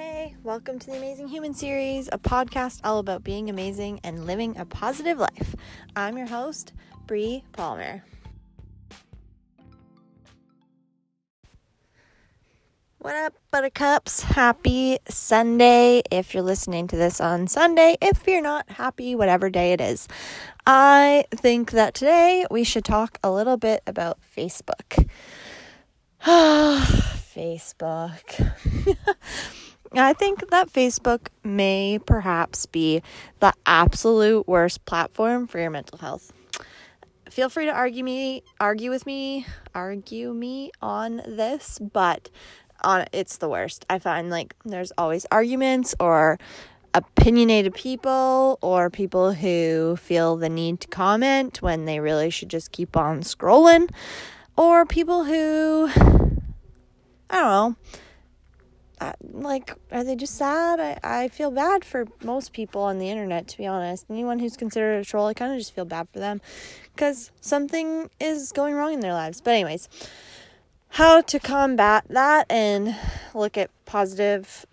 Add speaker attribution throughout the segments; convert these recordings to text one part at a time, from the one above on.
Speaker 1: Hey, welcome to the Amazing Human Series, a podcast all about being amazing and living a positive life. I'm your host, Bree Palmer. What up, buttercups? Happy Sunday. If you're listening to this on Sunday, if you're not, happy whatever day it is. I think that today we should talk a little bit about Facebook. Facebook. I think that Facebook may perhaps be the absolute worst platform for your mental health. Feel free to argue me, argue with me, argue me on this, but on it's the worst. I find like there's always arguments or opinionated people or people who feel the need to comment when they really should just keep on scrolling or people who I don't know like are they just sad? I, I feel bad for most people on the internet to be honest. Anyone who's considered a troll i kind of just feel bad for them because something is going wrong in their lives. But anyways how to combat that and look at positive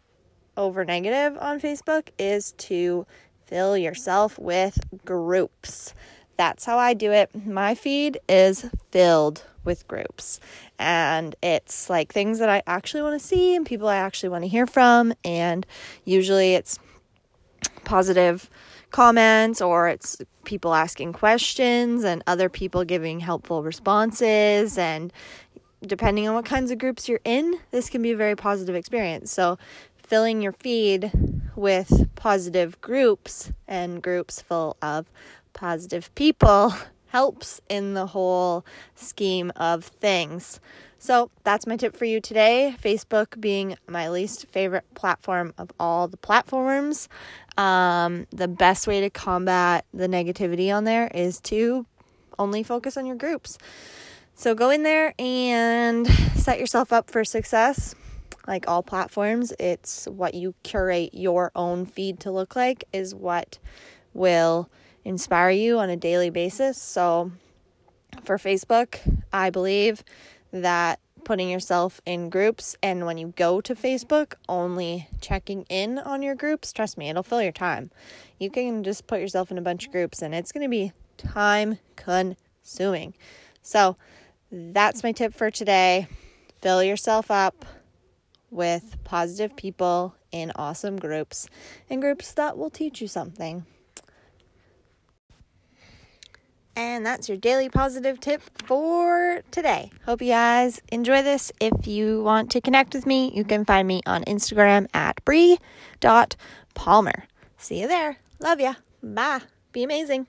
Speaker 1: over negative on facebook is to fill yourself with groups that's how i do it my feed is filled with groups. And it's like things that I actually want to see and people I actually want to hear from. And usually it's positive comments or it's people asking questions and other people giving helpful responses. And depending on what kinds of groups you're in, this can be a very positive experience. So, filling your feed with positive groups and groups full of positive people helps in the whole scheme of things. So that's my tip for you today. Facebook being my least favorite platform of all the platforms. Um, the best way to combat the negativity on there is to only focus on your groups. So go in there and set yourself up for success. Like all platforms, it's what you curate your own feed to look like, is what will inspire you on a daily basis. So, for Facebook, I believe that putting yourself in groups and when you go to Facebook, only checking in on your groups, trust me, it'll fill your time. You can just put yourself in a bunch of groups and it's going to be time consuming. So, that's my tip for today. Fill yourself up with positive people in awesome groups and groups that will teach you something. And that's your daily positive tip for today. Hope you guys enjoy this. If you want to connect with me, you can find me on Instagram at Bree.Palmer. See you there. Love ya. Bye. Be amazing.